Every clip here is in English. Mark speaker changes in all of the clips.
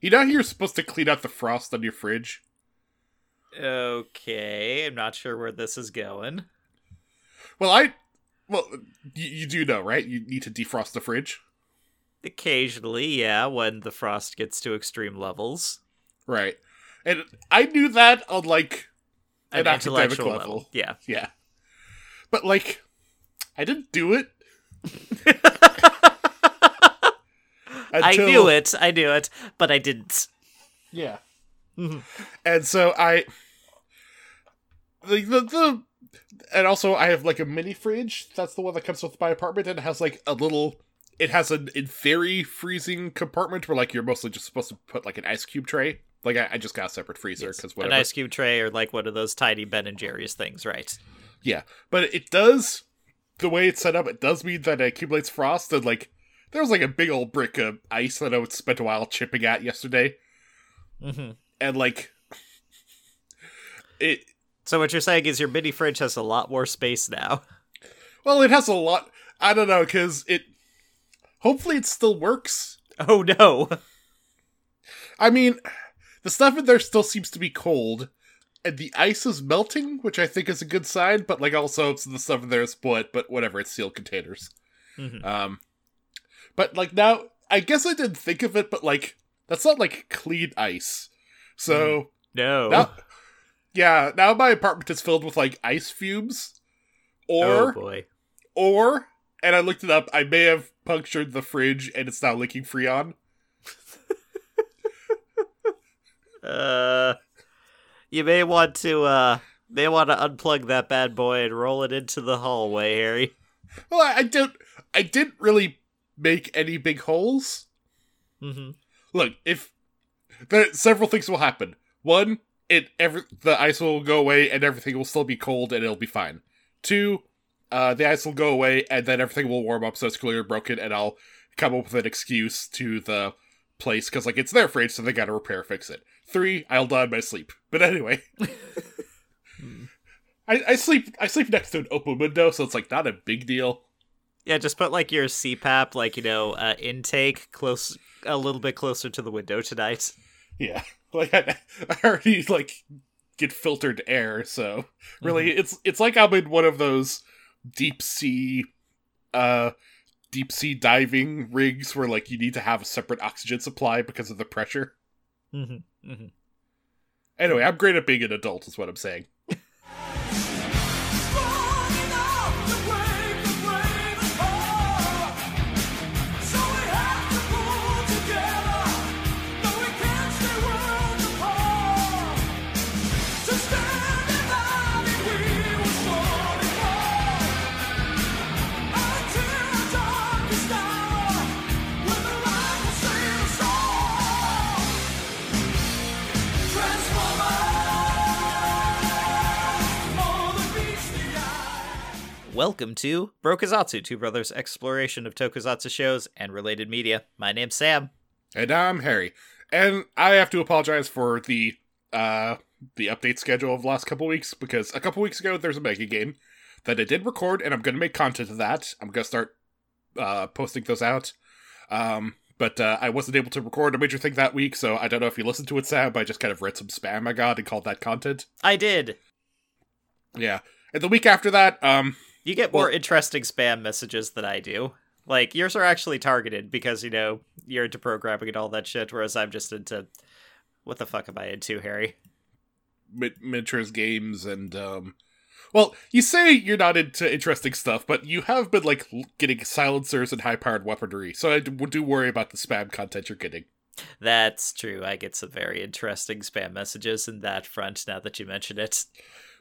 Speaker 1: You know how you're supposed to clean out the frost on your fridge?
Speaker 2: Okay, I'm not sure where this is going.
Speaker 1: Well, I. Well, you, you do know, right? You need to defrost the fridge.
Speaker 2: Occasionally, yeah, when the frost gets to extreme levels.
Speaker 1: Right. And I knew that on like
Speaker 2: An
Speaker 1: an academic
Speaker 2: intellectual
Speaker 1: level.
Speaker 2: level. Yeah.
Speaker 1: Yeah. But like I didn't do it.
Speaker 2: I knew it, I knew it, but I didn't.
Speaker 1: Yeah.
Speaker 2: Mhm.
Speaker 1: And so I the, the the and also I have like a mini fridge. That's the one that comes with my apartment and it has like a little it has an in theory freezing compartment where like you're mostly just supposed to put like an ice cube tray. Like I, I just got a separate freezer
Speaker 2: Yes,
Speaker 1: because
Speaker 2: An ice cube tray or like one of those tiny Ben and Jerry's things, right?
Speaker 1: Yeah, but it does the way it's set up. It does mean that it accumulates frost, and like there was like a big old brick of ice that I would spent a while chipping at yesterday,
Speaker 2: hmm
Speaker 1: and like it.
Speaker 2: So what you're saying is your mini fridge has a lot more space now.
Speaker 1: Well, it has a lot. I don't know because it. Hopefully, it still works.
Speaker 2: Oh no.
Speaker 1: I mean, the stuff in there still seems to be cold, and the ice is melting, which I think is a good sign. But like, also, it's the stuff in there is split. But whatever, it's sealed containers.
Speaker 2: Mhm.
Speaker 1: Um, but like now, I guess I didn't think of it, but like that's not like clean ice. So
Speaker 2: No.
Speaker 1: now, yeah, now my apartment is filled with like ice fumes,
Speaker 2: oh
Speaker 1: or
Speaker 2: boy.
Speaker 1: or, and I looked it up. I may have punctured the fridge, and it's now leaking freon.
Speaker 2: Uh, you may want to uh may want to unplug that bad boy and roll it into the hallway, Harry.
Speaker 1: Well, I, I don't. I didn't really make any big holes.
Speaker 2: Mm-hmm.
Speaker 1: Look, if there several things will happen. One, it every the ice will go away and everything will still be cold and it'll be fine. Two, uh, the ice will go away and then everything will warm up so it's clearly broken and I'll come up with an excuse to the place because like it's their fridge so they gotta repair fix it. Three, I'll die in my sleep. But anyway, I, I sleep I sleep next to an open window so it's like not a big deal.
Speaker 2: Yeah, just put like your CPAP, like you know, uh, intake close, a little bit closer to the window tonight.
Speaker 1: Yeah, like I, I already like get filtered air, so really it's it's like I'm in one of those deep sea, uh, deep sea diving rigs where like you need to have a separate oxygen supply because of the pressure.
Speaker 2: Mm-hmm. Mm-hmm.
Speaker 1: Anyway, I'm great at being an adult, is what I'm saying.
Speaker 2: Welcome to Brokazatsu, Two Brothers' exploration of tokusatsu shows and related media. My name's Sam.
Speaker 1: And I'm Harry, and I have to apologize for the uh the update schedule of the last couple weeks because a couple weeks ago there's a mega game that I did record, and I'm going to make content of that. I'm going to start uh posting those out. Um, but uh, I wasn't able to record a major thing that week, so I don't know if you listened to it, Sam. But I just kind of read some spam I got and called that content.
Speaker 2: I did.
Speaker 1: Yeah, and the week after that, um,
Speaker 2: You get more
Speaker 1: Well-
Speaker 2: interesting spam messages than I do. Like yours are actually targeted because you know you're into programming and all that shit, whereas I'm just into what the fuck am I into, Harry?
Speaker 1: mi- miniatures games and um well you say you're not into interesting stuff but you have been like getting silencers and high powered weaponry so I do worry about the spam content you're getting
Speaker 2: That's true. I get some very interesting spam messages in that front now that you mention it.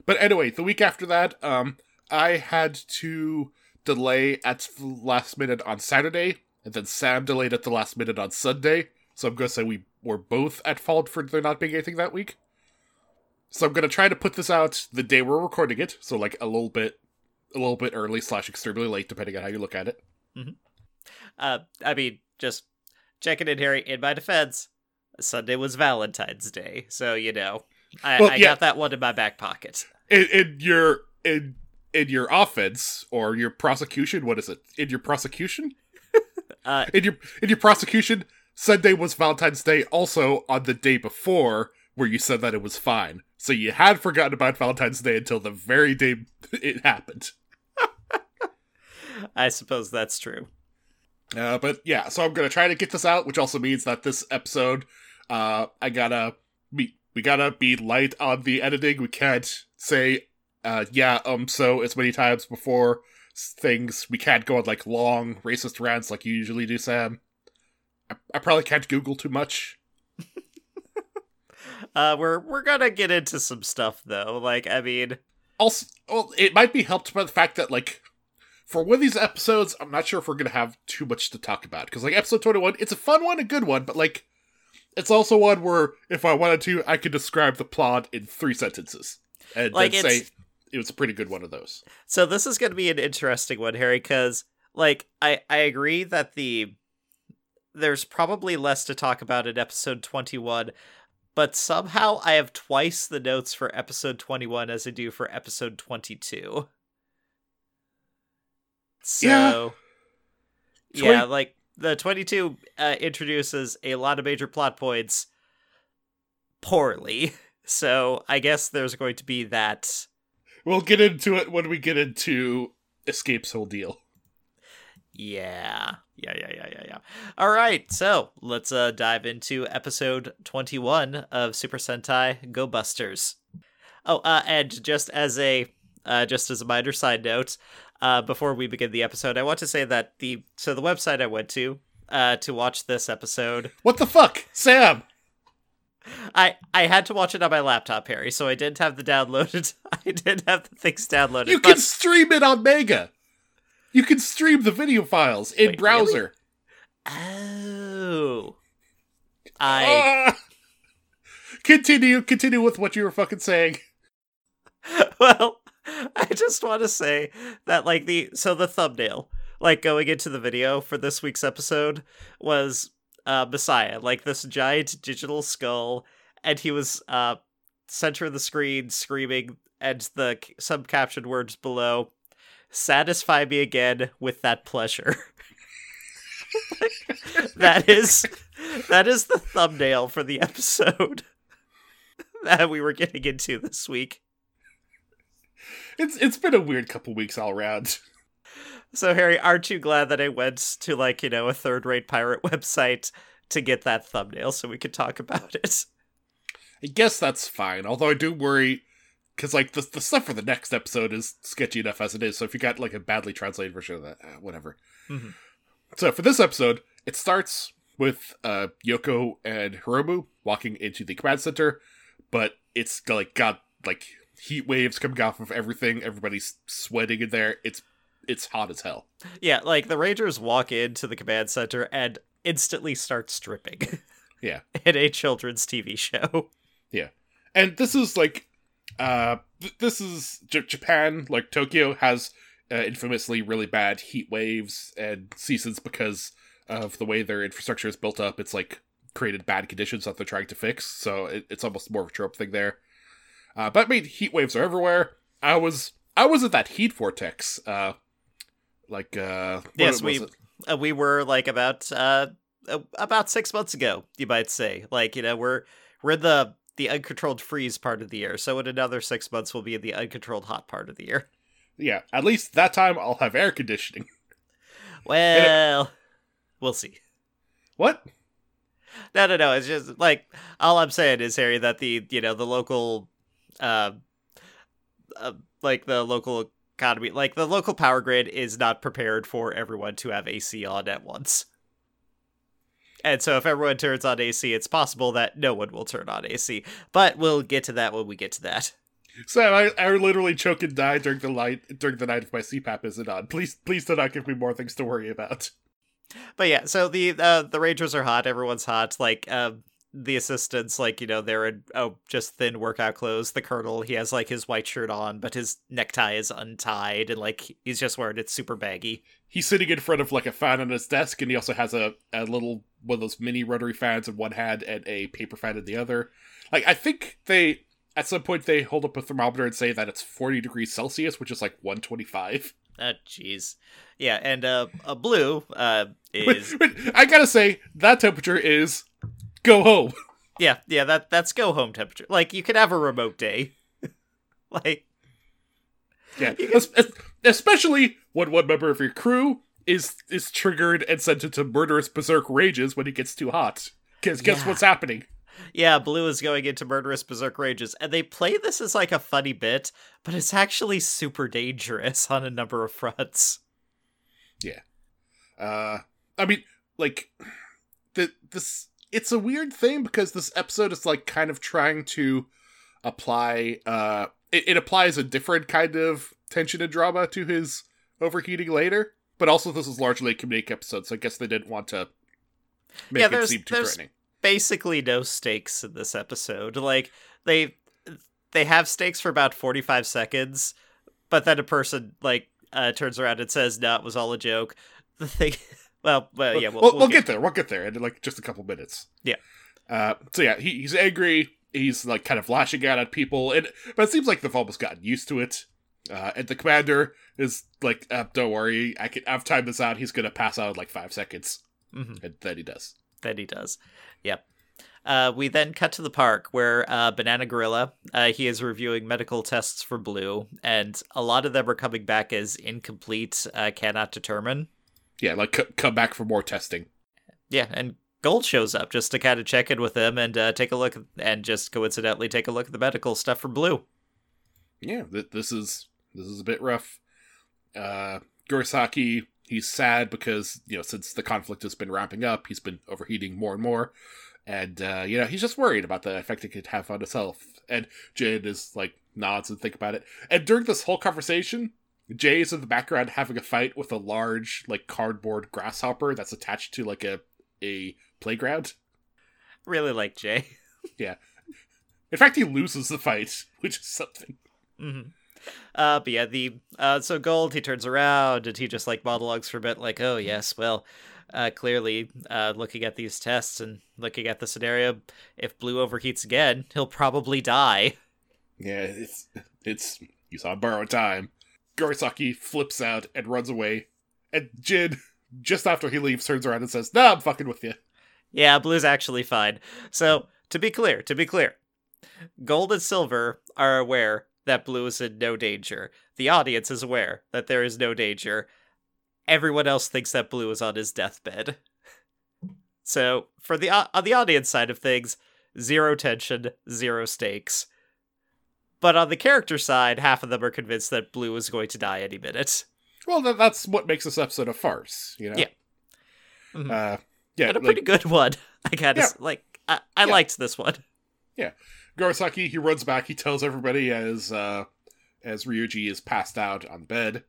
Speaker 1: but anyway the week after that um i had to delay at the last minute on saturday and then sam delayed at the last minute on sunday so i'm gonna say we were both at fault for there not being anything that week so i'm gonna try to put this out the day we're recording it so like a little bit a little bit early slash extremely late depending on how you look at it
Speaker 2: Uh, I mean, just checking in, Harry. In my defense, Sunday was Valentine's Day, so you know, I,
Speaker 1: Well,
Speaker 2: I
Speaker 1: yeah.
Speaker 2: got that one in my back pocket.
Speaker 1: in, in your in in your offense or your prosecution what is it in your prosecution
Speaker 2: Uh,
Speaker 1: in your in your prosecution Sunday was Valentine's Day also on the day before, where you said that it was fine. So you had forgotten about Valentine's Day until the very day it happened.
Speaker 2: I suppose that's true.
Speaker 1: Uh, but yeah, so I'm gonna try to get this out, which also means that this episode, uh, I gotta be, we gotta be light on the editing. We can't say, uh, yeah, um, so as many times before things. We can't go on like long racist rants like you usually do, Sam. I, I probably can't Google too much.
Speaker 2: Uh, we're we're gonna get into some stuff though. Like, I mean,
Speaker 1: Also, well, it might be helped by the fact that like. For one of these episodes, I'm not sure if we're gonna have too much to talk about because, like, episode 21, it's a fun one, a good one, but like, it's also one where if I wanted to, I could describe the plot in three sentences and
Speaker 2: Like,
Speaker 1: then say it was a pretty good one of those.
Speaker 2: so this is gonna be an interesting one, Harry, because like I I agree that the there's probably less to talk about in episode 21 but somehow i have twice the notes for episode 21 as i do for episode 22 so
Speaker 1: Yeah.
Speaker 2: yeah, like the 22 uh, introduces a lot of major plot points poorly so i guess there's going to be that
Speaker 1: We'll get into it when we get into Escape's whole deal.
Speaker 2: Yeah. Yeah, yeah, yeah, yeah, yeah. All right, so let's uh dive into episode 21 of Super Sentai Go Busters. Oh, uh and just as a uh just as a minor side note, uh before we begin the episode, I want to say that the so the website I went to uh to watch this episode,
Speaker 1: What the fuck, Sam?
Speaker 2: I I had to watch it on my laptop, Harry, so I didn't have the downloaded I didn't have the things downloaded.
Speaker 1: You
Speaker 2: but-
Speaker 1: can stream it on Mega. You can stream the video files in
Speaker 2: Wait,
Speaker 1: browser.
Speaker 2: Oh. I
Speaker 1: Ah! Continue, continue with what you were fucking saying.
Speaker 2: well, I just want to say that like the so the thumbnail, like going into the video for this week's episode was uh Messiah, like this giant digital skull, and he was uh center of the screen screaming and the sub captioned words below satisfy me again with that pleasure. that is that is the thumbnail for the episode that we were getting into this week.
Speaker 1: It's it's been a weird couple weeks all around.
Speaker 2: So, Harry, aren't you glad that I went to, like, you know, a third rate pirate website to get that thumbnail so we could talk about it?
Speaker 1: I guess that's fine. Although I do worry because like the the stuff for the next episode is sketchy enough as it is. So if you got like a badly translated version of that, uh, whatever.
Speaker 2: Mhm.
Speaker 1: So for this episode, it starts with uh Yoko and Hiromu walking into the command center, but it's got, like got like heat waves coming off of everything. Everybody's sweating in there. It's it's hot as hell.
Speaker 2: Yeah, like, the Rangers walk into the command center and instantly start stripping.
Speaker 1: Yeah.
Speaker 2: in a children's TV show.
Speaker 1: And this is like uh th- this is J- japan like tokyo has uh, infamously really bad heat waves and seasons because of the way their infrastructure is built up. It's like created bad conditions that they're trying to fix. So it, it's almost more of a trope thing there. Uh, but i mean heat waves are everywhere. I was i was at that heat vortex uh like uh
Speaker 2: Yes, we- Uh, we were, like, about, uh, uh, about six months ago, you might say. Like, you know, we're, we're in the, the uncontrolled freeze part of the year. So in another six months, we'll be in the uncontrolled hot part of the year.
Speaker 1: yeah at least that time i'll have air conditioning
Speaker 2: Well, we'll see.
Speaker 1: what
Speaker 2: No, no, no. It's just like all I'm saying is Harry that the you know the local, uh, uh, like the local economy, like the local power grid is not prepared for everyone to have AC on at once. And so if everyone turns on AC, it's possible that no one will turn on AC. But we'll get to that when we get to that.
Speaker 1: Sam, I, I literally choke and die during the light during the night if my CPAP isn't on. Please, please do not give me more things to worry about.
Speaker 2: But yeah, so the uh, the Rangers are hot. Everyone's hot. Like um, the assistants, like you know, they're in oh just thin workout clothes. The Colonel, he has like his white shirt on, but his necktie is untied, and like he's just wearing it super baggy.
Speaker 1: He's sitting in front of like a fan on his desk, and he also has a, a little one of those mini rotary fans in one hand and a paper fan in the other. Like I think they at some point they hold up a thermometer and say that it's forty degrees Celsius, which is like one twenty five.
Speaker 2: Oh, jeez. Yeah, and uh, uh blue uh is
Speaker 1: I gotta say, that temperature is go home.
Speaker 2: yeah yeah that that's go home temperature. Like you could have a remote day. like
Speaker 1: Yeah, es- especially when one member of your crew is is triggered and sent into murderous berserk rages when he gets too hot. Guess guess
Speaker 2: Yeah.
Speaker 1: what's happening?
Speaker 2: yeah, blue is going into murderous berserk rages, and they play this as like a funny bit, but it's actually super dangerous on a number of fronts.
Speaker 1: Yeah, uh, I mean, like, the this it's a weird thing because this episode is like kind of trying to apply. Uh, it, it applies a different kind of tension and drama to his overheating later, but also this is largely a comedic episode, so I guess they didn't want to make
Speaker 2: Yeah,
Speaker 1: it seem too
Speaker 2: there's-
Speaker 1: threatening.
Speaker 2: basically no stakes in this episode. Like they they have stakes for about 45 seconds, but then a person like uh, turns around and says, "No, it was all a joke." The thing well, well yeah, we'll,
Speaker 1: we'll,
Speaker 2: we'll
Speaker 1: we'll
Speaker 2: get-
Speaker 1: get there. We'll get there in like just a couple minutes.
Speaker 2: Yeah.
Speaker 1: Uh, so yeah, he, he's angry. He's like kind of lashing out at people, and but it seems like they've almost gotten used to it. Uh, and the commander is like, uh, "Don't worry, I can. I've timed this out. He's gonna pass out in like five seconds."
Speaker 2: Mhm.
Speaker 1: And then he does.
Speaker 2: Then he does. Yep. Uh, we then cut to the park where uh, Banana Gorilla uh, he is reviewing medical tests for Blue, and a lot of them are coming back as incomplete, uh, cannot determine.
Speaker 1: Yeah, like c- come back for more testing.
Speaker 2: Yeah, and Gold shows up just to kind of check in with him and uh, take a look, and just coincidentally take a look at the medical stuff for Blue.
Speaker 1: Yeah, th- this is this is a bit rough. Uh, Gorisaki, he's sad because you know since the conflict has been ramping up, he's been overheating more and more, and uh, you know he's just worried about the effect it could have on his health. And Jade is like nods and think about it. And during this whole conversation, Jay is in the background having a fight with a large like cardboard grasshopper that's attached to like a a playground.
Speaker 2: Really like Jay. Yeah.
Speaker 1: In fact, he loses the fight, which is something.
Speaker 2: hmm Uh, but yeah, the uh, so Gold he turns around and he just like monologues for a bit, like, "Oh yes, well, uh, clearly, uh, looking at these tests and looking at the scenario, if Blue overheats again, he'll probably die."
Speaker 1: Yeah, it's it's you saw borrowed time. Gorisaki flips out and runs away, and Jin, just after he leaves, turns around and says, "Nah, I'm fucking with you."
Speaker 2: Yeah, Blue's actually fine. So to be clear, to be clear, Gold and Silver are aware that Blue is in no danger. The audience is aware that there is no danger. Everyone else thinks that Blue is on his deathbed. So for the on the audience side of things, zero tension, zero stakes. But on the character side, half of them are convinced that Blue is going to die any minute.
Speaker 1: Well, that's what makes this episode a farce, you know.
Speaker 2: Yeah. Mhm.
Speaker 1: Uh, yeah.
Speaker 2: and a
Speaker 1: like,
Speaker 2: pretty good one. I gotta
Speaker 1: Yeah.
Speaker 2: like. I, I
Speaker 1: Yeah.
Speaker 2: liked this one.
Speaker 1: Gorisaki, he runs back. He tells everybody as uh, as Ryuji is passed out on bed,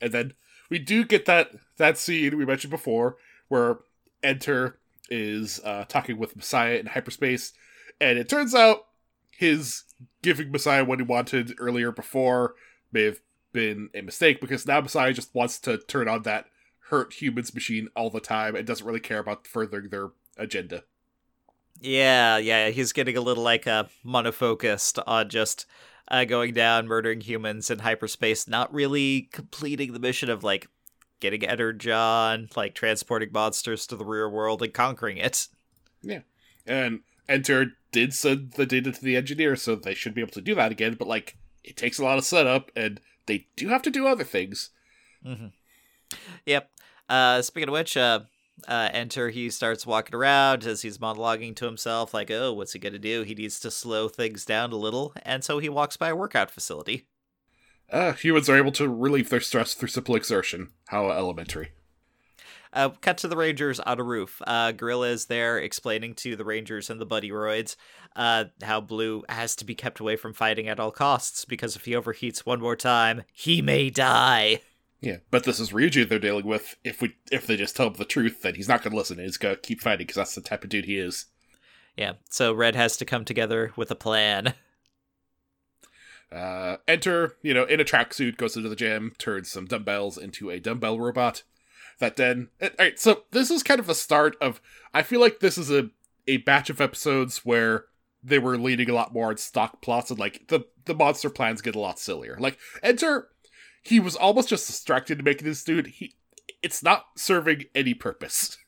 Speaker 1: and then we do get that that scene we mentioned before where Enter is uh, talking with Messiah in hyperspace, and it turns out his giving Messiah what he wanted earlier before may have been a mistake because now Messiah just wants to turn on that hurt humans machine all the time and doesn't really care about furthering their agenda.
Speaker 2: Yeah, yeah, he's getting a little like uh, monofocused on just uh, going down, murdering humans in hyperspace, not really completing the mission of like getting Energon, like transporting monsters to the real world and conquering it.
Speaker 1: Yeah, and Enter did send the data to the engineer, so they should be able to do that again. But like, it takes a lot of setup, and they do have to do other things.
Speaker 2: hmm Yep. Uh, speaking of which, uh, uh, enter he starts walking around as he's monologuing to himself, like, "Oh, what's he gonna do? He needs to slow things down a little," and so he walks by a workout facility.
Speaker 1: Uh, humans are able to relieve their stress through simple exertion. How elementary.
Speaker 2: Uh, cut to the Rangers on a roof. Uh, Gorilla is there explaining to the Rangers and the Buddy Roids uh, how Blue has to be kept away from fighting at all costs because if he overheats one more time, he may die.
Speaker 1: Yeah, but this is Ryuji they're dealing with. If we if they just tell him the truth, then he's not going to listen. He's going to keep fighting because that's the type of dude he is.
Speaker 2: Yeah, so Red has to come together with a plan.
Speaker 1: Uh, enter, you know, in a tracksuit, goes into the gym, turns some dumbbells into a dumbbell robot. That then, all right. So this is kind of a start of. I feel like this is a a batch of episodes where they were leaning a lot more on stock plots and like the the monster plans get a lot sillier. Like enter, he was almost just distracted making this dude. He, it's not serving any purpose.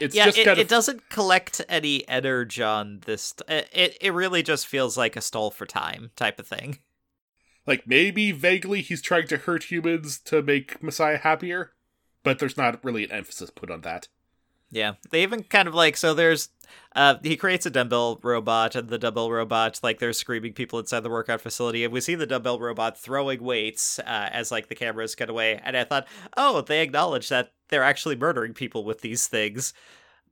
Speaker 1: It's
Speaker 2: yeah,
Speaker 1: just
Speaker 2: it,
Speaker 1: kind
Speaker 2: it doesn't collect any energy on this. It it really just feels like a stall for time type of thing.
Speaker 1: like maybe vaguely he's trying to hurt humans to make Messiah happier, but there's not really an emphasis put on that.
Speaker 2: Yeah, they even kind of like so. There's uh, he creates a dumbbell robot, and the dumbbell robot like they're screaming people inside the workout facility, and we see the dumbbell robot throwing weights uh, as like the cameras cut away. And I thought, oh, they acknowledge that they're actually murdering people with these things.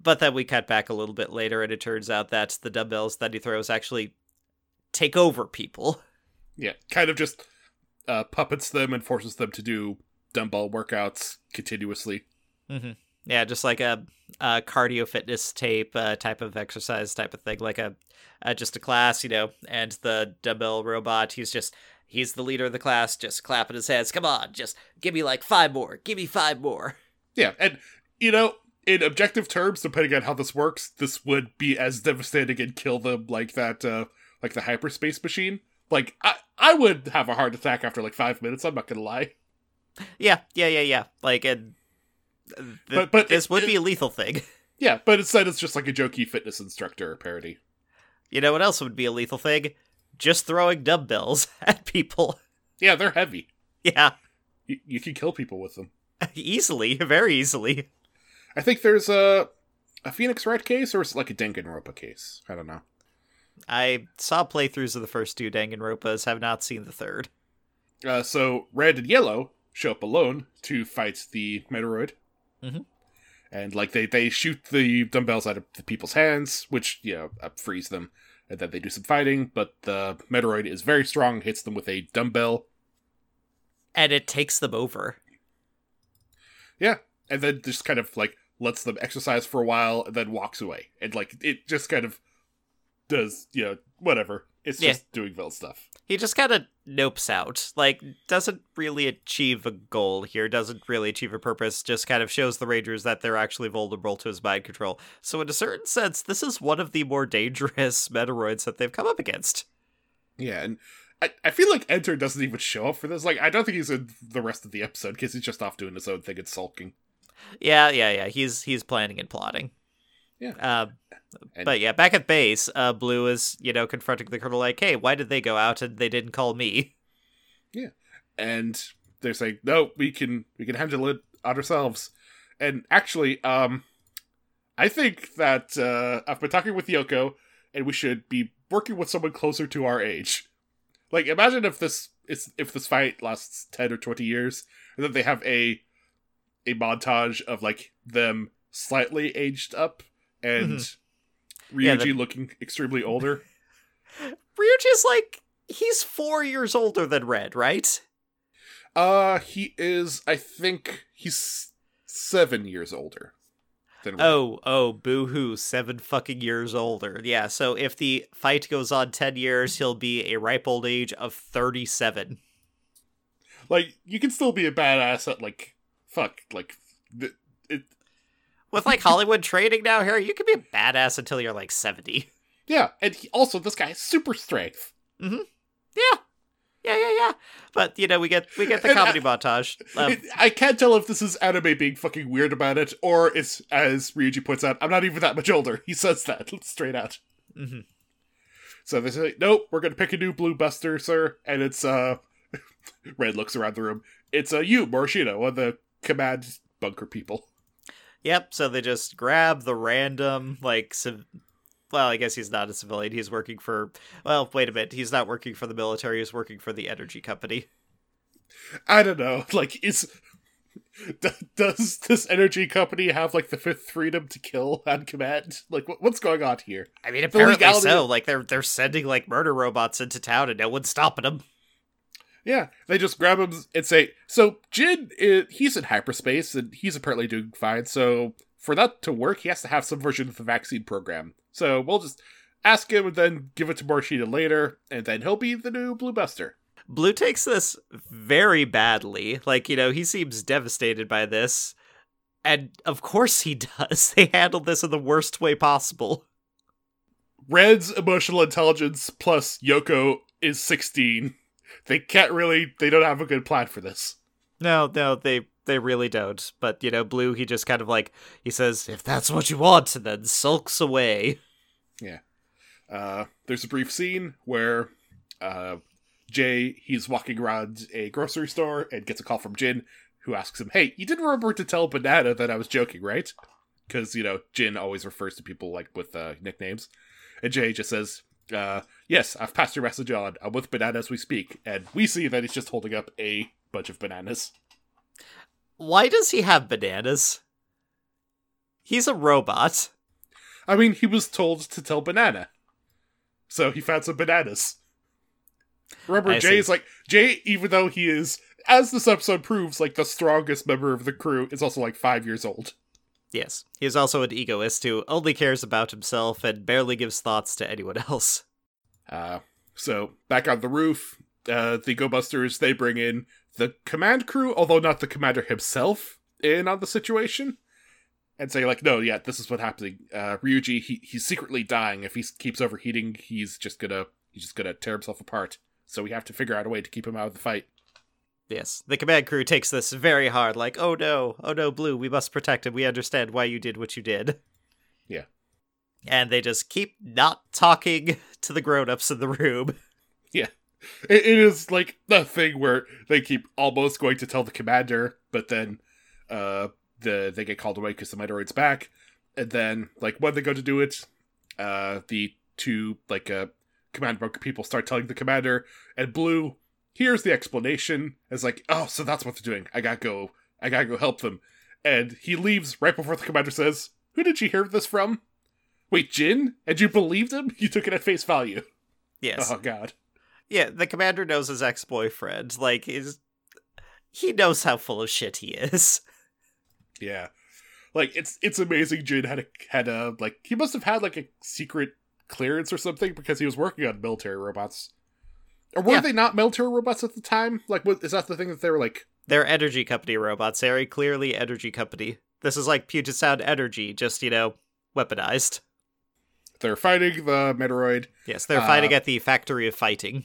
Speaker 2: But then we cut back a little bit later, and it turns out that the dumbbells that he throws actually take over people.
Speaker 1: Yeah, kind of just uh, puppets them and forces them to do dumbbell workouts continuously.
Speaker 2: Mm-hmm. Yeah, just like a, a cardio fitness tape uh, type of exercise type of thing, like a uh, just a class, you know. And the dumbbell robot, he's just he's the leader of the class, just clapping his hands. Come on, just give me like five more. Give me five more.
Speaker 1: Yeah, and you know, in objective terms, depending on how this works, this would be as devastating and kill them like that, uh, like the hyperspace machine. Like I, I would have a heart attack after like five minutes. I'm not gonna lie.
Speaker 2: Yeah, yeah, yeah, yeah. Like, and
Speaker 1: But- but
Speaker 2: this
Speaker 1: it-
Speaker 2: would
Speaker 1: it-
Speaker 2: be a lethal thing.
Speaker 1: Yeah, but instead it's just like a jokey fitness instructor parody.
Speaker 2: You know what else would be a lethal thing? Just throwing dumbbells at people.
Speaker 1: Yeah, they're heavy.
Speaker 2: Yeah,
Speaker 1: You, you can kill people with them.
Speaker 2: easily, very easily.
Speaker 1: I think there's a a Phoenix Wright case, or is it like a Danganronpa case? I don't know.
Speaker 2: I saw playthroughs of the first two Danganronpas, have not seen the third.
Speaker 1: Uh, so red and yellow show up alone to fight the Metaloid.
Speaker 2: Mhm.
Speaker 1: And like they they shoot the dumbbells out of the people's hands, which you know uh, frees them, and then they do some fighting. But the Metaloid is very strong, hits them with a dumbbell.
Speaker 2: And it takes them over.
Speaker 1: Yeah, and then just kind of like lets them exercise for a while, and then walks away. And like it just kind of does you know whatever. It's
Speaker 2: Yeah.
Speaker 1: just doing Vel stuff.
Speaker 2: He just kind of nopes out. Like, doesn't really achieve a goal here, doesn't really achieve a purpose, just kind of shows the Rangers that they're actually vulnerable to his mind control. So, in a certain sense, this is one of the more dangerous Metaloids that they've come up against.
Speaker 1: Yeah, and I, I feel like Enter doesn't even show up for this. Like, I don't think he's in the rest of the episode because he's just off doing his own thing and sulking.
Speaker 2: Yeah, yeah, yeah. He's he's planning and plotting.
Speaker 1: Yeah.
Speaker 2: Uh, but yeah, back at base, uh, Blue is you know confronting the colonel like, "Hey, why did they go out and they didn't call me?"
Speaker 1: Yeah, and they're saying, "No, we can we can handle it on ourselves." And actually, um, I think that uh, I've been talking with Yoko, and we should be working with someone closer to our age. Like, imagine if this is if this fight lasts ten or twenty years, and then they have a a montage of like them slightly aged up and
Speaker 2: Mm-hmm. Yeah,
Speaker 1: Ryuji
Speaker 2: the-
Speaker 1: looking extremely older.
Speaker 2: Ryuji's like he's four years older than Red, right?
Speaker 1: Uh, he is. I think he's seven years older. Than Red.
Speaker 2: Oh, oh, boo hoo, seven fucking years older. Yeah, so if the fight goes on 10 years, he'll be a ripe old age of 37.
Speaker 1: like you can still be a badass at like fuck like it.
Speaker 2: With like Hollywood training now, Harry, you can be a badass until you're like 70.
Speaker 1: Yeah, and he, also this guy has super strength. Mm-hmm.
Speaker 2: Yeah. Yeah, yeah, yeah. But you know, we get we get the
Speaker 1: And, uh,
Speaker 2: comedy montage. Um,
Speaker 1: It- I can't tell if this is anime being fucking weird about it, or it's as Ryuji points out, I'm not even that much older. He says that straight out.
Speaker 2: mhm.
Speaker 1: So they say, nope, we're gonna pick a new blue buster, sir. And it's, uh, Red looks around the room. It's, uh, you, Morishita, one of the command bunker people.
Speaker 2: Yep, so they just grab the random like civ- well, I guess he's not a civilian. He's working for well, wait a minute. He's not working for the military. He's working for the energy company.
Speaker 1: I don't know, like, is, d- does this energy company have, like, the fifth freedom to kill on command? Like, what, what's going on here?
Speaker 2: I mean, apparently
Speaker 1: legality-
Speaker 2: so. Like they're they're sending like murder robots into town, and no one's stopping them.
Speaker 1: Yeah, they just grab him and say, "So Jin, uh, he's in hyperspace and he's apparently doing fine. So for that to work, he has to have some version of the vaccine program. So we'll just ask him and then give it to Morishita later, and then he'll be the new Blue Buster."
Speaker 2: Blue takes this very badly. Like you know, he seems devastated by this, and of course he does. They handled this in the worst way possible.
Speaker 1: Red's emotional intelligence plus Yoko is sixteen, they can't really they don't have a good plan for this.
Speaker 2: No, no, they they really don't. But you know, Blue, he just kind of like he says, "If that's what you want," and then sulks away. Yeah.
Speaker 1: Uh, there's a brief scene where uh, Jay he's walking around a grocery store and gets a call from Jin, who asks him, "Hey, you didn't remember to tell Banana that I was joking, right?" Because you know Jin always refers to people like with uh, nicknames, and Jay just says, uh, "Yes, I've passed your message on. I'm with Banana as we speak," and we see that he's just holding up a bunch of bananas.
Speaker 2: Why does he have bananas? He's a robot.
Speaker 1: I mean, he was told to tell Banana. So he found some bananas. Remember,
Speaker 2: I
Speaker 1: Jay
Speaker 2: see.
Speaker 1: is like, Jay, even though he is, as this episode proves, like the strongest member of the crew, is also like five years old.
Speaker 2: Yes, he is also an egoist who only cares about himself and barely gives thoughts to anyone else.
Speaker 1: Uh, so back on the roof, uh, the Go Busters, they bring in the command crew, although not the commander himself, in on the situation. And say, like, no, yeah, this is what's happening. Uh, Ryuji, he, he's secretly dying. If he keeps overheating, he's just gonna he's just gonna tear himself apart. So we have to figure out a way to keep him out of the fight.
Speaker 2: Yes, the command crew takes this very hard, like, oh no, oh no, Blue, we must protect him. We understand why you did what you did.
Speaker 1: Yeah.
Speaker 2: And they just keep not talking to the grown ups in the room.
Speaker 1: It, it is like the thing where they keep almost going to tell the commander, but then uh the they get called away because the Metaloid's back, and then like when they go to do it, uh the two like uh command bunker people start telling the commander, and Blue here's the explanation. It's like, oh, so that's what they're doing. I gotta go. I gotta go help them, and he leaves right before the commander says, "Who did you hear this from?" Wait, Jin? And you believed him? You took it at face value.
Speaker 2: Yes.
Speaker 1: Oh God.
Speaker 2: Yeah, the commander knows his ex boyfriend. Like, is he knows how full of shit he is.
Speaker 1: Yeah, like it's it's amazing. Jin had a had a like he must have had like a secret clearance or something because he was working on military robots. Or were
Speaker 2: Yeah.
Speaker 1: they not military robots at the time? Like, what is that the thing that they were like?
Speaker 2: They're energy company robots, very clearly energy company. This is like Puget Sound Energy, just, you know, weaponized.
Speaker 1: They're fighting the Metaloid.
Speaker 2: Yes, they're
Speaker 1: Uh,
Speaker 2: fighting at the factory of fighting.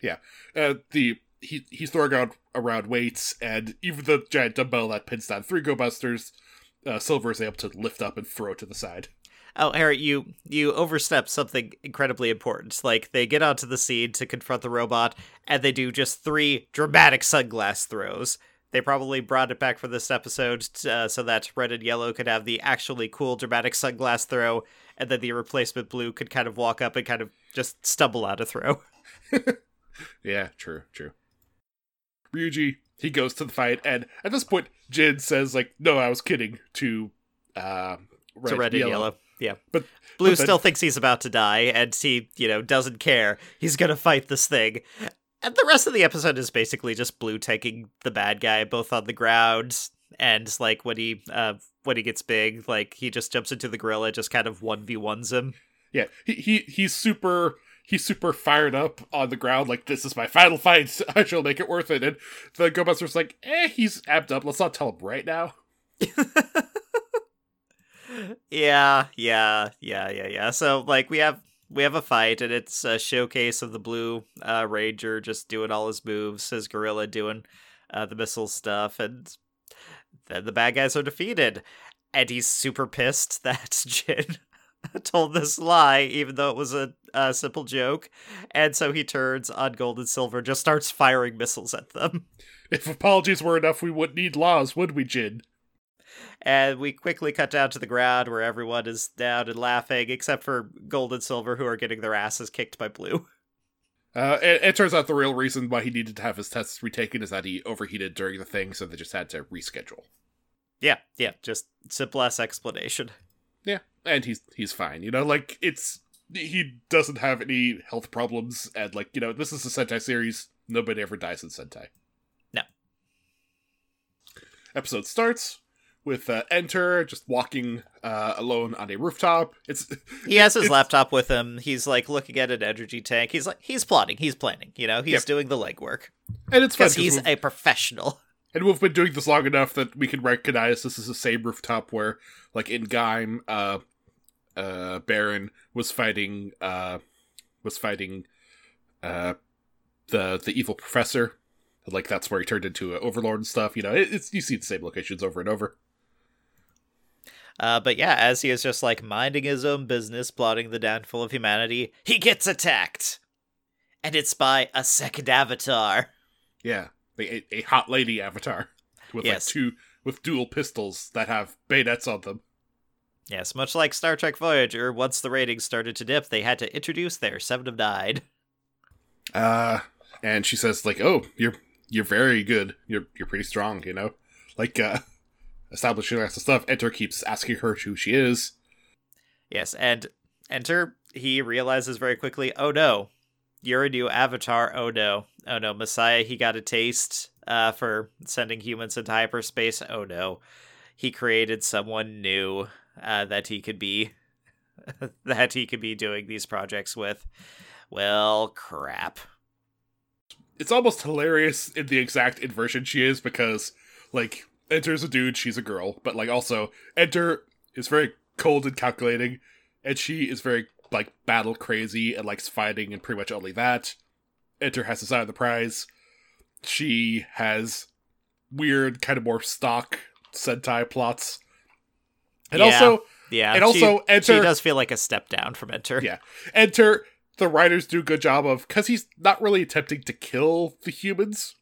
Speaker 1: Yeah, uh, the he he's throwing out around weights, and even the giant dumbbell that pins down three Go Busters, uh, Silver is able to lift up and throw to the side.
Speaker 2: Oh, Harry, you you overstep something incredibly important. Like they get onto the scene to confront the robot, and they do just three dramatic sunglass throws. They probably brought it back for this episode uh, so that red and yellow could have the actually cool dramatic sunglass throw, and then the replacement blue could kind of walk up and kind of just stumble out a throw.
Speaker 1: Yeah, true, true. Ryuji, he goes to the fight, and at this point, Jin says, like, no, I was kidding to uh red,
Speaker 2: to red
Speaker 1: and
Speaker 2: and yellow. Yeah.
Speaker 1: But
Speaker 2: Blue
Speaker 1: but then-
Speaker 2: still thinks he's about to die, and he, you know, doesn't care. He's gonna fight this thing. And the rest of the episode is basically just Blue taking the bad guy both on the ground and like when he uh when he gets big, like he just jumps into the gorilla, just kind of one v ones him.
Speaker 1: Yeah, he, he he's super he's super fired up on the ground, like this is my final fight. I shall make it worth it. And the Go Buster's like, eh, he's amped up. Let's not tell him right now.
Speaker 2: yeah, yeah, yeah, yeah, yeah. So like we have we have a fight and it's a showcase of the blue uh ranger just doing all his moves, his gorilla doing uh the missile stuff and then the bad guys are defeated. And he's super pissed that Jin told this lie, even though it was a, a simple joke. And so he turns on Gold and Silver, just starts firing missiles at them.
Speaker 1: If apologies were enough, we wouldn't need laws, would we, Jin?
Speaker 2: And we quickly cut down to the ground where everyone is down and laughing, except for Gold and Silver, who are getting their asses kicked by Blue.
Speaker 1: Uh, it, it turns out the real reason why he needed to have his tests retaken is that he overheated during the thing, so they just had to reschedule.
Speaker 2: Yeah, yeah, just simple ass explanation.
Speaker 1: Yeah, and he's he's fine. You know, like it's he doesn't have any health problems, and like you know, this is a Sentai series. Nobody ever dies in Sentai.
Speaker 2: No.
Speaker 1: Episode starts with uh, Enter just walking uh, alone on a rooftop. It's
Speaker 2: He has his laptop with him. He's like looking at an energy tank. He's like he's plotting. He's planning. You know, he's
Speaker 1: Yep.
Speaker 2: doing the legwork
Speaker 1: and it's
Speaker 2: because he's a professional.
Speaker 1: and we've been doing this long enough that we can recognize this is the same rooftop where, like in Gaim, uh, uh, Baron was fighting uh, was fighting uh, the the evil professor. Like that's where he turned into an overlord and stuff. You know, it, it's you see the same locations over and over.
Speaker 2: Uh, but yeah, as he is just like minding his own business, plotting the downfall of humanity, he gets attacked. And it's by a second avatar.
Speaker 1: Yeah, a, a hot lady avatar with
Speaker 2: Yes.
Speaker 1: like two with dual pistols that have bayonets on them.
Speaker 2: Yes, much like Star Trek Voyager, once the ratings started to dip, they had to introduce their Seven of Nine.
Speaker 1: Uh, and she says like, "Oh, you're you're very good. You're you're pretty strong. You know, like uh, establishing lots of stuff." Enter keeps asking her who she is.
Speaker 2: Yes, and enter, he realizes very quickly, oh no, you're a new avatar. Oh no. Oh no, Messiah, he got a taste uh, for sending humans into hyperspace. Oh no. He created someone new uh, that he could be that he could be doing these projects with. Well, crap.
Speaker 1: It's almost hilarious in the exact inversion she is because like Enter's a dude, she's a girl, but like also Enter is very cold and calculating, and she is very like battle crazy and likes fighting and pretty much only that. Enter has his eye on the prize. She has weird, kind of more stock Sentai plots. And
Speaker 2: Yeah.
Speaker 1: also,
Speaker 2: Yeah.
Speaker 1: And
Speaker 2: she-
Speaker 1: also Enter-
Speaker 2: she does feel like a step down from Enter.
Speaker 1: Yeah. Enter, the writers do a good job of, because he's not really attempting to kill the humans,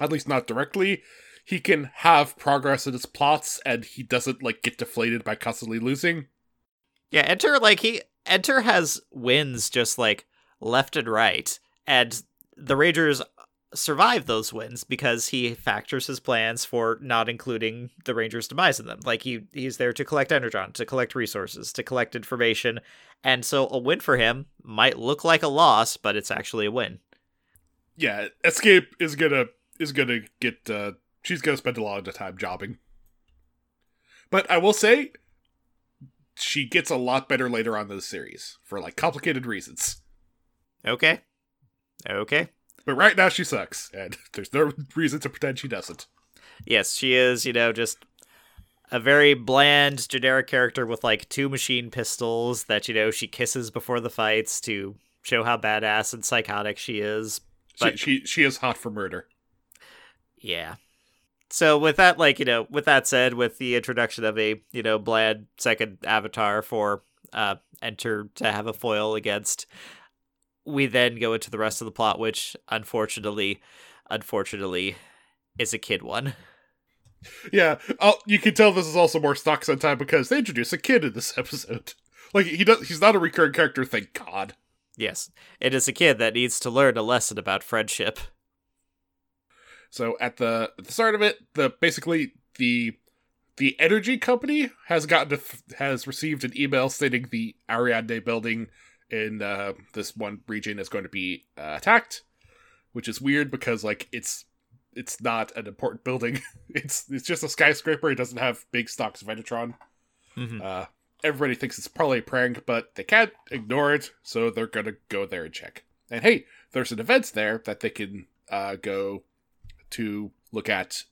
Speaker 1: at least not directly. He can have progress in his plots, and he doesn't like get deflated by constantly losing.
Speaker 2: Yeah, Enter like he Enter has wins just like left and right, and the Rangers survive those wins because he factors his plans for not including the Rangers' demise in them. Like he he's there to collect energon, to collect resources, to collect information, and so a win for him might look like a loss, but it's actually a win.
Speaker 1: Yeah, Escape is gonna is gonna get. uh She's gonna spend a lot of the time jobbing. But I will say, she gets a lot better later on in the series for like complicated reasons.
Speaker 2: Okay, okay.
Speaker 1: But right now she sucks, and there's no reason to pretend she doesn't.
Speaker 2: Yes, she is, you know, just a very bland, generic character with like two machine pistols that, you know, she kisses before the fights to show how badass and psychotic she is. But-
Speaker 1: she, she she is hot for murder.
Speaker 2: Yeah. So with that, like, you know, with that said, with the introduction of a, you know, bland second avatar for uh enter to have a foil against, we then go into the rest of the plot, which unfortunately unfortunately is a kid one.
Speaker 1: Yeah, oh, you can tell this is also more stock Sentai because they introduce a kid in this episode. Like he does, he's not a recurring character. Thank God.
Speaker 2: Yes, it is a kid that needs to learn a lesson about friendship.
Speaker 1: So at the at the start of it, the basically the the energy company has gotten has received an email stating the Ariadne building in uh, this one region is going to be uh, attacked, which is weird because like it's it's not an important building. it's it's just a skyscraper. It doesn't have big stocks of Enetron.
Speaker 2: Mhm.
Speaker 1: Uh, everybody thinks it's probably a prank, but they can't ignore it, so they're gonna go there and check. And hey, there's an event there that they can uh, go to look at.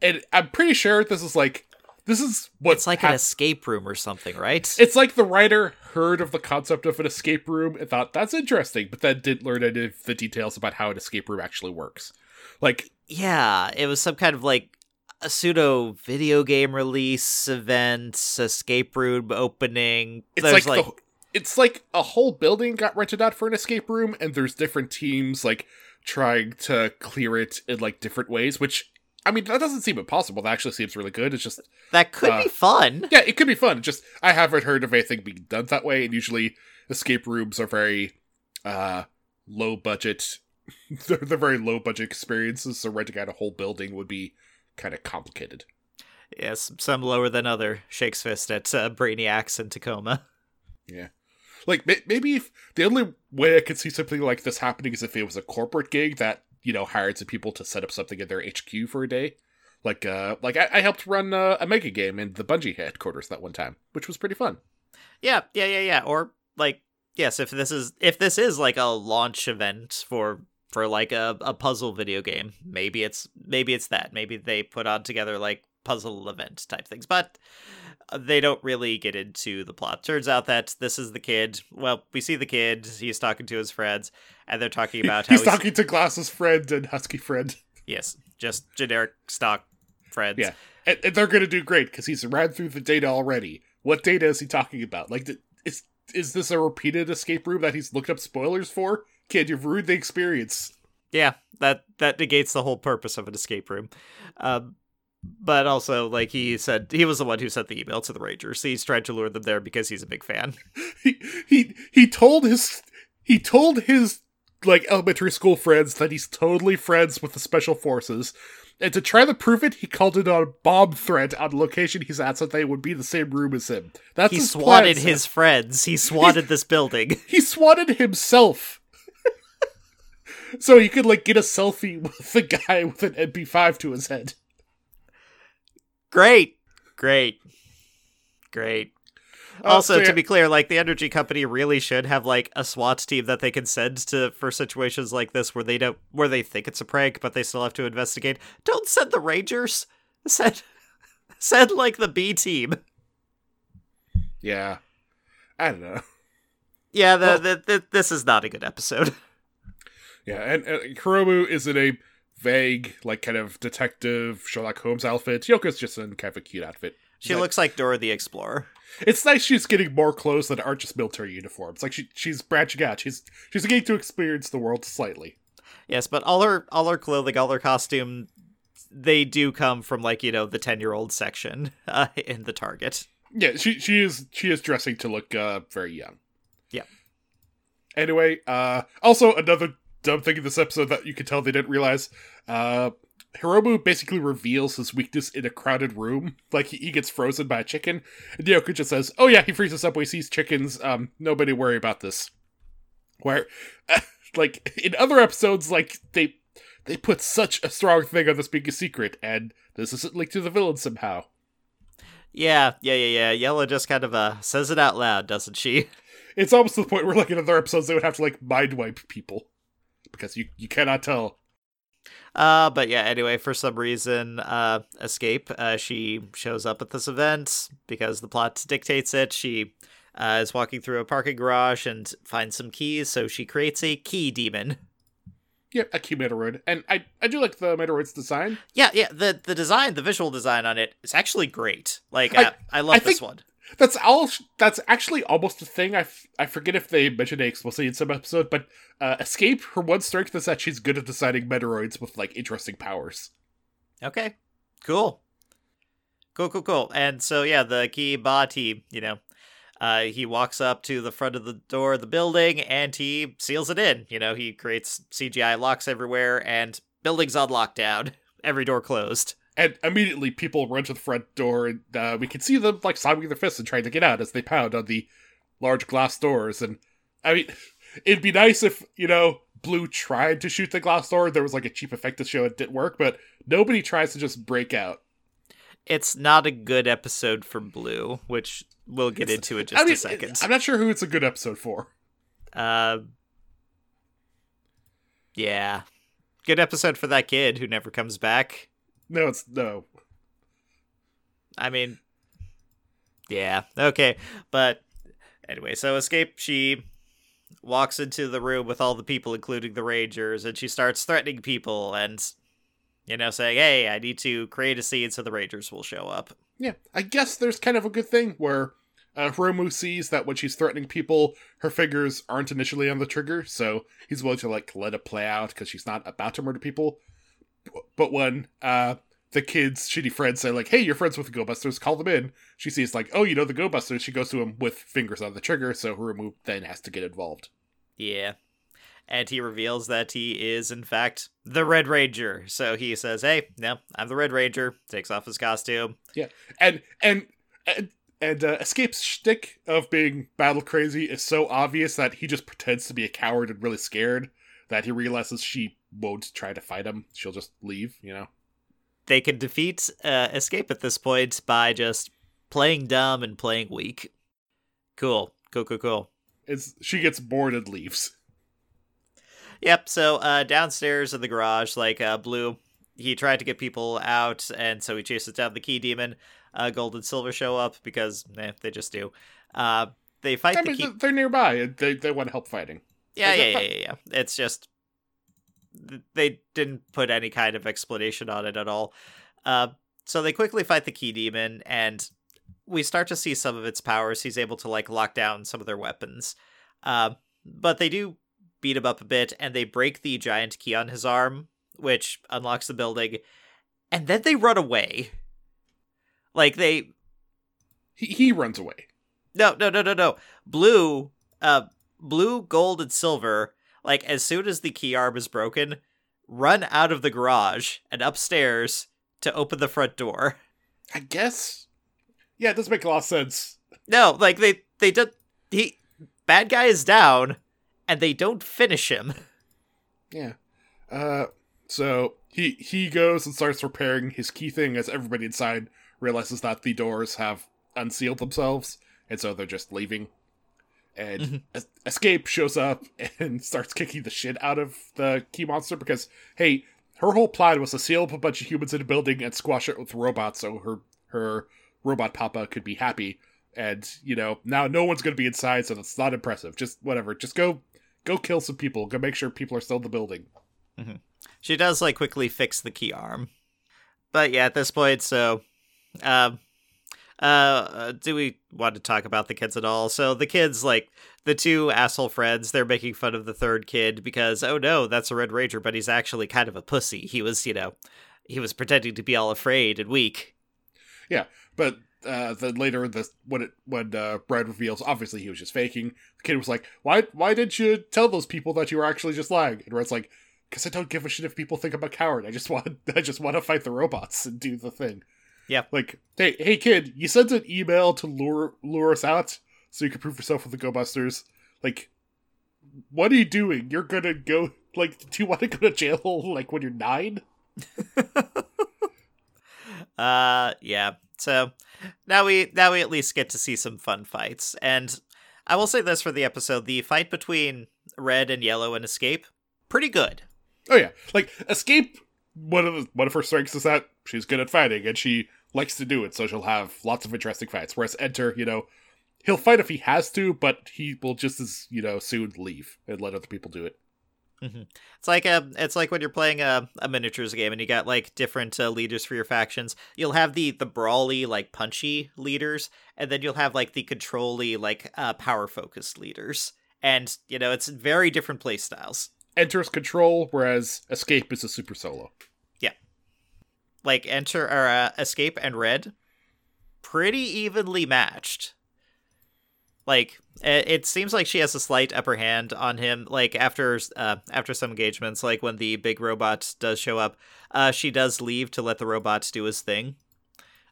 Speaker 1: And I'm pretty sure this is like this is what
Speaker 2: It's like
Speaker 1: hap-
Speaker 2: an escape room or something, right?
Speaker 1: it's like the writer heard of the concept of an escape room and thought that's interesting, but then didn't learn any of the details about how an escape room actually works. Like
Speaker 2: yeah, it was some kind of like a pseudo video game release event, escape room opening.
Speaker 1: it's
Speaker 2: There's
Speaker 1: like, the, it's like a whole building got rented out for an escape room and there's different teams like trying to clear it in like different ways which i mean that doesn't seem impossible. That actually seems really good. It's just
Speaker 2: that could
Speaker 1: uh,
Speaker 2: be fun.
Speaker 1: yeah it could be fun. It's just i haven't heard of anything being done that way and usually escape rooms are very uh low budget. They're, they're very low budget experiences so renting out a whole building would be kind of complicated.
Speaker 2: Yes, some lower than other shakes fist at uh, Brainiacs in Tacoma.
Speaker 1: Like maybe if the only way I could see something like this happening is if it was a corporate gig that you know hired some people to set up something in their HQ for a day. Like uh, like I, I helped run uh, a mega game in the Bungie headquarters that one time, which was pretty fun.
Speaker 2: Yeah, yeah, yeah, yeah. Or like, yes, if this is if this is like a launch event for for like a, a puzzle video game, maybe it's maybe it's that. Maybe they put on together like puzzle event type things. But they don't really get into the plot. Turns out that this is the kid. Well, we see the kid. He's talking to his friends, and they're talking about how
Speaker 1: he's talking to Glasses friend and Husky friend.
Speaker 2: Yes, just generic stock friends.
Speaker 1: Yeah, and, and they're gonna do great because he's ran through the data already. What data is he talking about? Like, is is this a repeated escape room that he's looked up spoilers for? Kid, you've ruined the experience.
Speaker 2: Yeah, that that negates the whole purpose of an escape room. Um, but also, like he said, he was the one who sent the email to the Rangers. He's trying to lure them there because he's a big fan.
Speaker 1: He he he told his he told his like elementary school friends that he's totally friends with the special forces. And to try to prove it, he called it a bomb threat on the location he's at so they would be the same room as him. That's
Speaker 2: He
Speaker 1: his
Speaker 2: swatted
Speaker 1: plan,
Speaker 2: his friends. He swatted this building.
Speaker 1: he swatted himself so he could like get a selfie with the guy with an mp5 to his head
Speaker 2: Great, great, great.
Speaker 1: Uh,
Speaker 2: Also,
Speaker 1: so yeah,
Speaker 2: to be clear, like the energy company really should have like a SWAT team that they can send to for situations like this where they don't where they think it's a prank, but they still have to investigate. Don't send the Rangers. Send send like the B team.
Speaker 1: yeah i don't know
Speaker 2: Yeah, the,
Speaker 1: Well-
Speaker 2: the, the, this is not a good episode.
Speaker 1: yeah and, and Hiromu is in a vague like kind of detective sherlock holmes outfit yoko's just in kind of a cute outfit
Speaker 2: She
Speaker 1: Like-
Speaker 2: looks like Dora the Explorer.
Speaker 1: it's nice she's getting more clothes that aren't just military uniforms like she she's branching out she's she's getting to experience the world slightly
Speaker 2: Yes, but all her all her clothing, all her costume, they do come from like you know the ten year old section uh, in the Target.
Speaker 1: Yeah, she she is she is dressing to look uh very young.
Speaker 2: Yeah.
Speaker 1: Anyway, uh also another dumb thing in this episode that you can tell they didn't realize, uh Hiromu basically reveals his weakness in a crowded room. Like he, he gets frozen by a chicken. And Yoko just says, Oh yeah, he freezes up when he sees chickens. Um, nobody worry about this. Where like in other episodes, like they they put such a strong thing on this being a secret, and this isn't linked to the villain somehow.
Speaker 2: Yeah, yeah, yeah, yeah. Yella just kind of uh says it out loud, doesn't she?
Speaker 1: It's almost to the point where, like, in other episodes, they would have to like mind wipe people because you you cannot tell.
Speaker 2: Uh, but yeah. Anyway, for some reason, uh, escape. Uh, she shows up at this event because the plot dictates it. She uh, is walking through a parking garage and finds some keys, so she creates a key demon.
Speaker 1: Yeah, a key Metaloid, and I I do like the Metaloid's design.
Speaker 2: Yeah, yeah. The the design, the visual design on it is actually great. Like,
Speaker 1: I-
Speaker 2: I, I love
Speaker 1: I
Speaker 2: this
Speaker 1: think-
Speaker 2: one.
Speaker 1: That's all. That's actually almost a thing. I, f- I forget if they mentioned it explicitly in some episode, but uh, Escape, her one strength is that she's good at designing Metaloids with like interesting powers.
Speaker 2: Okay, cool, cool, cool, cool. And so yeah, the key body, you know, uh, he walks up to the front of the door of the building and he seals it in. You know, he creates CGI locks everywhere and buildings on lockdown. Every door closed.
Speaker 1: And immediately, people run to the front door, and uh, we can see them like slamming their fists and trying to get out as they pound on the large glass doors. And I mean, it'd be nice if you know Blue tried to shoot the glass door. There was like a cheap effect to show it didn't work, but nobody tries to just break out.
Speaker 2: It's not a good episode for Blue, which we'll get
Speaker 1: It's-
Speaker 2: into in just
Speaker 1: I mean,
Speaker 2: a second.
Speaker 1: I'm not sure who it's a good episode for.
Speaker 2: Uh, yeah, good episode for that kid who never comes back.
Speaker 1: No, it's no.
Speaker 2: I mean, yeah, okay. But anyway, so Escape, she walks into the room with all the people, including the Rangers, and she starts threatening people and, you know, saying, hey, I need to create a scene so the Rangers will show up.
Speaker 1: Yeah, I guess there's kind of a good thing where uh, Hiromu sees that when she's threatening people, her fingers aren't initially on the trigger, so he's willing to like let it play out because she's not about to murder people. But when uh, the kids' shitty friends say like, "Hey, you're friends with the Go Busters, call them in," she sees like, "Oh, you know the Go Busters." She goes to him with fingers on the trigger, so Hiromu then has to get involved.
Speaker 2: Yeah. And he reveals that he is, in fact, the Red Ranger. So he says, hey, no, I'm the Red Ranger. Takes off his costume.
Speaker 1: and and and, and uh, Escape's shtick of being battle crazy is so obvious that he just pretends to be a coward and really scared that he realizes she won't try to fight him. She'll just leave, you know.
Speaker 2: They can defeat uh, Escape at this point by just playing dumb and playing weak. Cool. Cool, cool, cool.
Speaker 1: It's she gets bored and leaves.
Speaker 2: Yep. So uh, downstairs in the garage, like uh, Blue he tried to get people out, and so he chases down the key demon. Uh, Gold and Silver show up because eh, they just do. Uh, they fight
Speaker 1: I
Speaker 2: the
Speaker 1: mean,
Speaker 2: key.
Speaker 1: they're nearby. They they want to help fighting.
Speaker 2: Yeah, yeah, yeah, yeah, yeah. It's just they didn't put any kind of explanation on it at all. Uh, so they quickly fight the key demon, and we start to see some of its powers. He's able to like lock down some of their weapons, uh, but they do beat him up a bit, and they break the giant key on his arm, which unlocks the building, and then they run away. Like they
Speaker 1: He he runs away.
Speaker 2: no, no, no, no, no. Blue, uh, blue, gold, and silver. Like as soon as the key arm is broken, run out of the garage and upstairs to open the front door.
Speaker 1: I guess. Yeah, it does make a lot of sense.
Speaker 2: No, like they they did. He bad guy is down, and they don't finish him.
Speaker 1: Yeah. Uh, so he he goes and starts repairing his key thing as everybody inside realizes that the doors have unsealed themselves, and so they're just leaving. And
Speaker 2: Mhm.
Speaker 1: Escape shows up and starts kicking the shit out of the key monster because hey, her whole plan was to seal up a bunch of humans in a building and squash it with robots so her her robot papa could be happy. And you know now no one's gonna be inside, so that's not impressive. Just whatever. Just go go kill some people. Go make sure people are still in the building.
Speaker 2: She does like quickly fix the key arm, but yeah, at this point, so um. Uh, do we want to talk about the kids at all? So the kids, like the two asshole friends, they're making fun of the third kid because, oh no, that's a Red Ranger, but he's actually kind of a pussy. He was, you know, he was pretending to be all afraid and weak.
Speaker 1: Yeah, but uh, then later, the when it when uh, Brad reveals, obviously he was just faking. The kid was like, "Why? Why didn't you tell those people that you were actually just lying?" And Red's like, "Cause I don't give a shit if people think I'm a coward. I just want, I just want to fight the robots and do the thing."
Speaker 2: Yeah.
Speaker 1: Like, hey, hey, kid, you sent an email to lure lure us out so you can prove yourself with the Go Busters. Like, what are you doing? You're gonna go like, do you want to go to jail like when you're nine?
Speaker 2: Uh, yeah. So now we now we at least get to see some fun fights, and I will say this for the episode: the fight between Red and Yellow and Escape, pretty good.
Speaker 1: Oh yeah, like Escape. One of the, one of her strengths is that she's good at fighting and she likes to do it, so she'll have lots of interesting fights. Whereas Enter, you know, he'll fight if he has to, but he will just as you know soon leave and let other people do it.
Speaker 2: It's like a, it's like when you're playing a, a miniatures game and you got like different uh, leaders for your factions. You'll have the the brawly like punchy leaders, and then you'll have like the controlly like uh, power focused leaders. And you know it's very different play styles.
Speaker 1: Enter's control, whereas Escape is a super solo.
Speaker 2: Like enter or uh, escape and red, pretty evenly matched. Like it, seems like she has a slight upper hand on him. Like after uh, after some engagements, like when the big robot does show up, uh, she does leave to let the robot do his thing.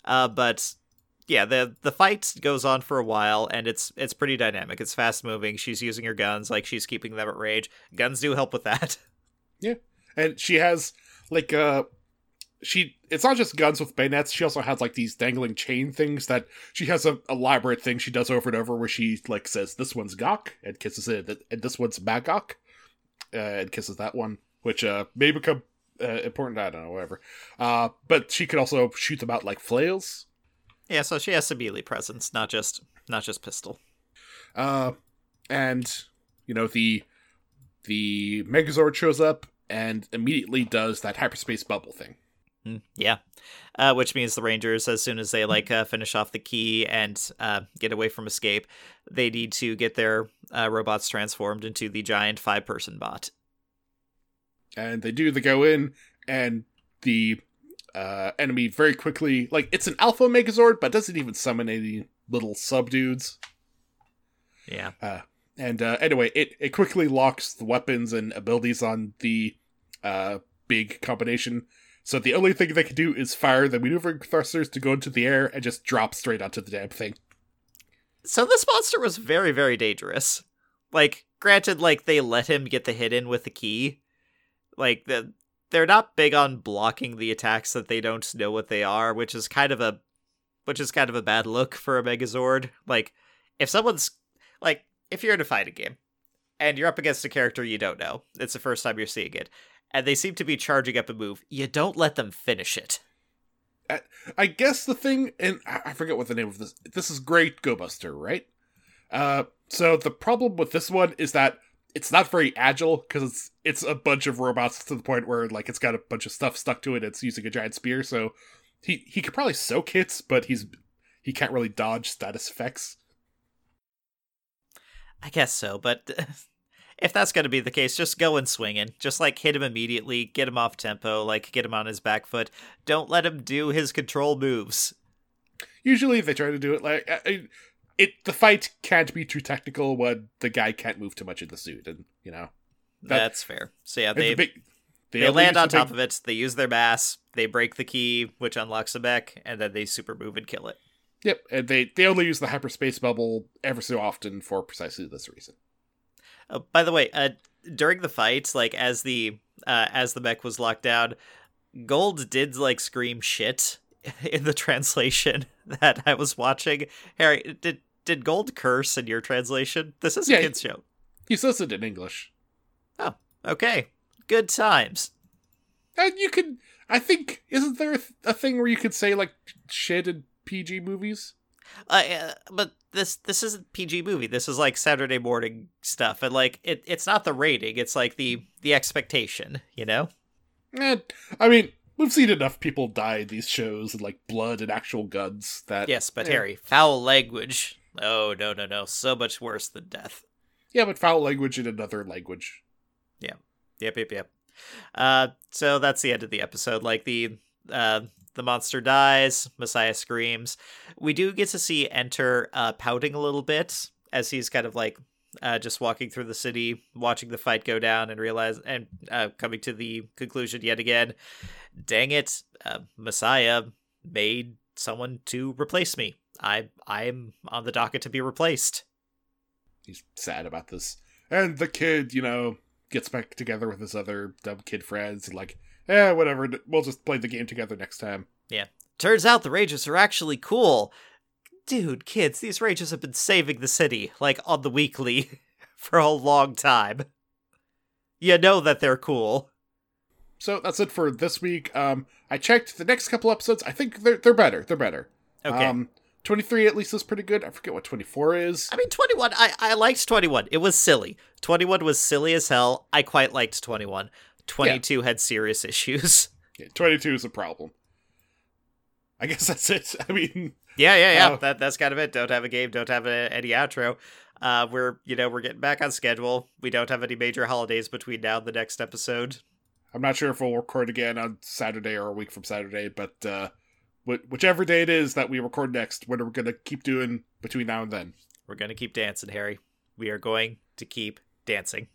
Speaker 2: Uh, but yeah, the the fight goes on for a while, and it's it's pretty dynamic. It's fast moving. She's using her guns, like she's keeping them at range. Guns do help with that. Yeah.
Speaker 1: And she has like uh she it's not just guns with bayonets, she also has like these dangling chain things that she has a elaborate thing she does over and over where she like says this one's Gok and kisses it and this one's Magok uh, and kisses that one, which uh may become uh, important, I don't know, whatever. Uh but she could also shoot them out like flails.
Speaker 2: yeah, so she has some melee presence, not just not just pistol.
Speaker 1: Uh and you know the the Megazord shows up and immediately does that hyperspace bubble thing.
Speaker 2: Mm, yeah, uh, which means the Rangers, as soon as they like uh, finish off the key and uh, get away from escape, they need to get their uh, robots transformed into the giant five-person bot.
Speaker 1: and they do they go in and the uh enemy very quickly like it's an alpha megazord but doesn't even summon any little sub dudes
Speaker 2: Yeah,
Speaker 1: and uh anyway it it quickly locks the weapons and abilities on the uh big combination so the only thing they can do is fire the maneuvering thrusters to go into the air and just drop straight onto the damn thing
Speaker 2: so this monster was very very dangerous. Like, granted, like they let him get the hit in with the key. Like the they're not big on blocking the attacks that they don't know what they are, which is kind of a which is kind of a bad look for a Megazord. Like if someone's like if you're in a fighting game and you're up against a character you don't know, it's the first time you're seeing it, and they seem to be charging up a move. You don't let them finish it.
Speaker 1: I guess the thing, and I I forget what the name of this. This is Great Go Buster, right? Uh, so the problem with this one is that it's not very agile because it's it's a bunch of robots to the point where like it's got a bunch of stuff stuck to it. It's using a giant spear, so he he could probably soak hits, but he's he can't really dodge status effects.
Speaker 2: I guess so, but if that's going to be the case, just go and swinging. Just like hit him immediately, get him off tempo, like get him on his back foot. Don't let him do his control moves.
Speaker 1: Usually if they try to do it like I- I- it. The fight can't be too technical when the guy can't move too much in the suit, and you know That-
Speaker 2: That's fair. So yeah, they
Speaker 1: big-
Speaker 2: they,
Speaker 1: only
Speaker 2: land on
Speaker 1: the big-
Speaker 2: top of it. They use their mass. They break the key, which unlocks the mech, and then they super move and kill it.
Speaker 1: Yep, and they they only use the hyperspace bubble ever so often for precisely this reason.
Speaker 2: Uh, by the way, uh, during the fight, like as the uh, as the mech was locked down, Gold did like scream shit in the translation that I was watching. Harry, did did Gold curse in your translation? This is
Speaker 1: Yeah,
Speaker 2: a kids show.
Speaker 1: He says it in English, Oh,
Speaker 2: Okay, good times.
Speaker 1: and you can. I think isn't there a, th- a thing where you could say like shit in PG movies?
Speaker 2: Uh, uh, but this this isn't PG movie. This is like Saturday morning stuff, and like it, it's not the rating. It's like the the expectation. You know.
Speaker 1: Eh, I mean, we've seen enough people die in these shows and like blood and actual guns that.
Speaker 2: Yes, but
Speaker 1: Yeah.
Speaker 2: Harry, foul language. Oh no no no! So much worse than death.
Speaker 1: Yeah, but foul language in another language. Yeah.
Speaker 2: Yep, yep, yep. Uh, so that's the end of the episode. Like the uh, the monster dies, Messiah screams. We do get to see Enter uh, pouting a little bit as he's kind of like uh, just walking through the city, watching the fight go down, and realize and uh, coming to the conclusion yet again. Dang it, uh, Messiah made someone to replace me. I I'm on the docket to be replaced.
Speaker 1: He's sad about this, and the kid, you know, gets back together with his other dumb kid friends and like, eh, whatever. We'll just play the game together next time. Yeah.
Speaker 2: Turns out the Rangers are actually cool. Dude, kids, these Rangers have been saving the city, like on the weekly, for a long time. You know that they're cool.
Speaker 1: So that's it for this week. Um, I checked the next couple episodes. I think they're they're better. They're better.
Speaker 2: Okay.
Speaker 1: Um, twenty three at least is pretty good. I forget what twenty four is.
Speaker 2: I mean, 21, I, I liked 21. It was silly. 21 was silly as hell. I quite liked 21. 22 had serious issues.
Speaker 1: Yeah, twenty two is a problem. I guess that's it. I mean,
Speaker 2: Yeah, yeah, yeah.
Speaker 1: Oh.
Speaker 2: that that's kind of it. Don't have a game. Don't have a, any outro. Uh, we're you know we're getting back on schedule. We don't have any major holidays between now and the next episode.
Speaker 1: I'm not sure if we'll record again on Saturday or a week from Saturday, but uh, wh- whichever day it is that we record next, what are we gonna keep doing between now and then?
Speaker 2: We're gonna keep dancing, Harry. We are going to keep dancing.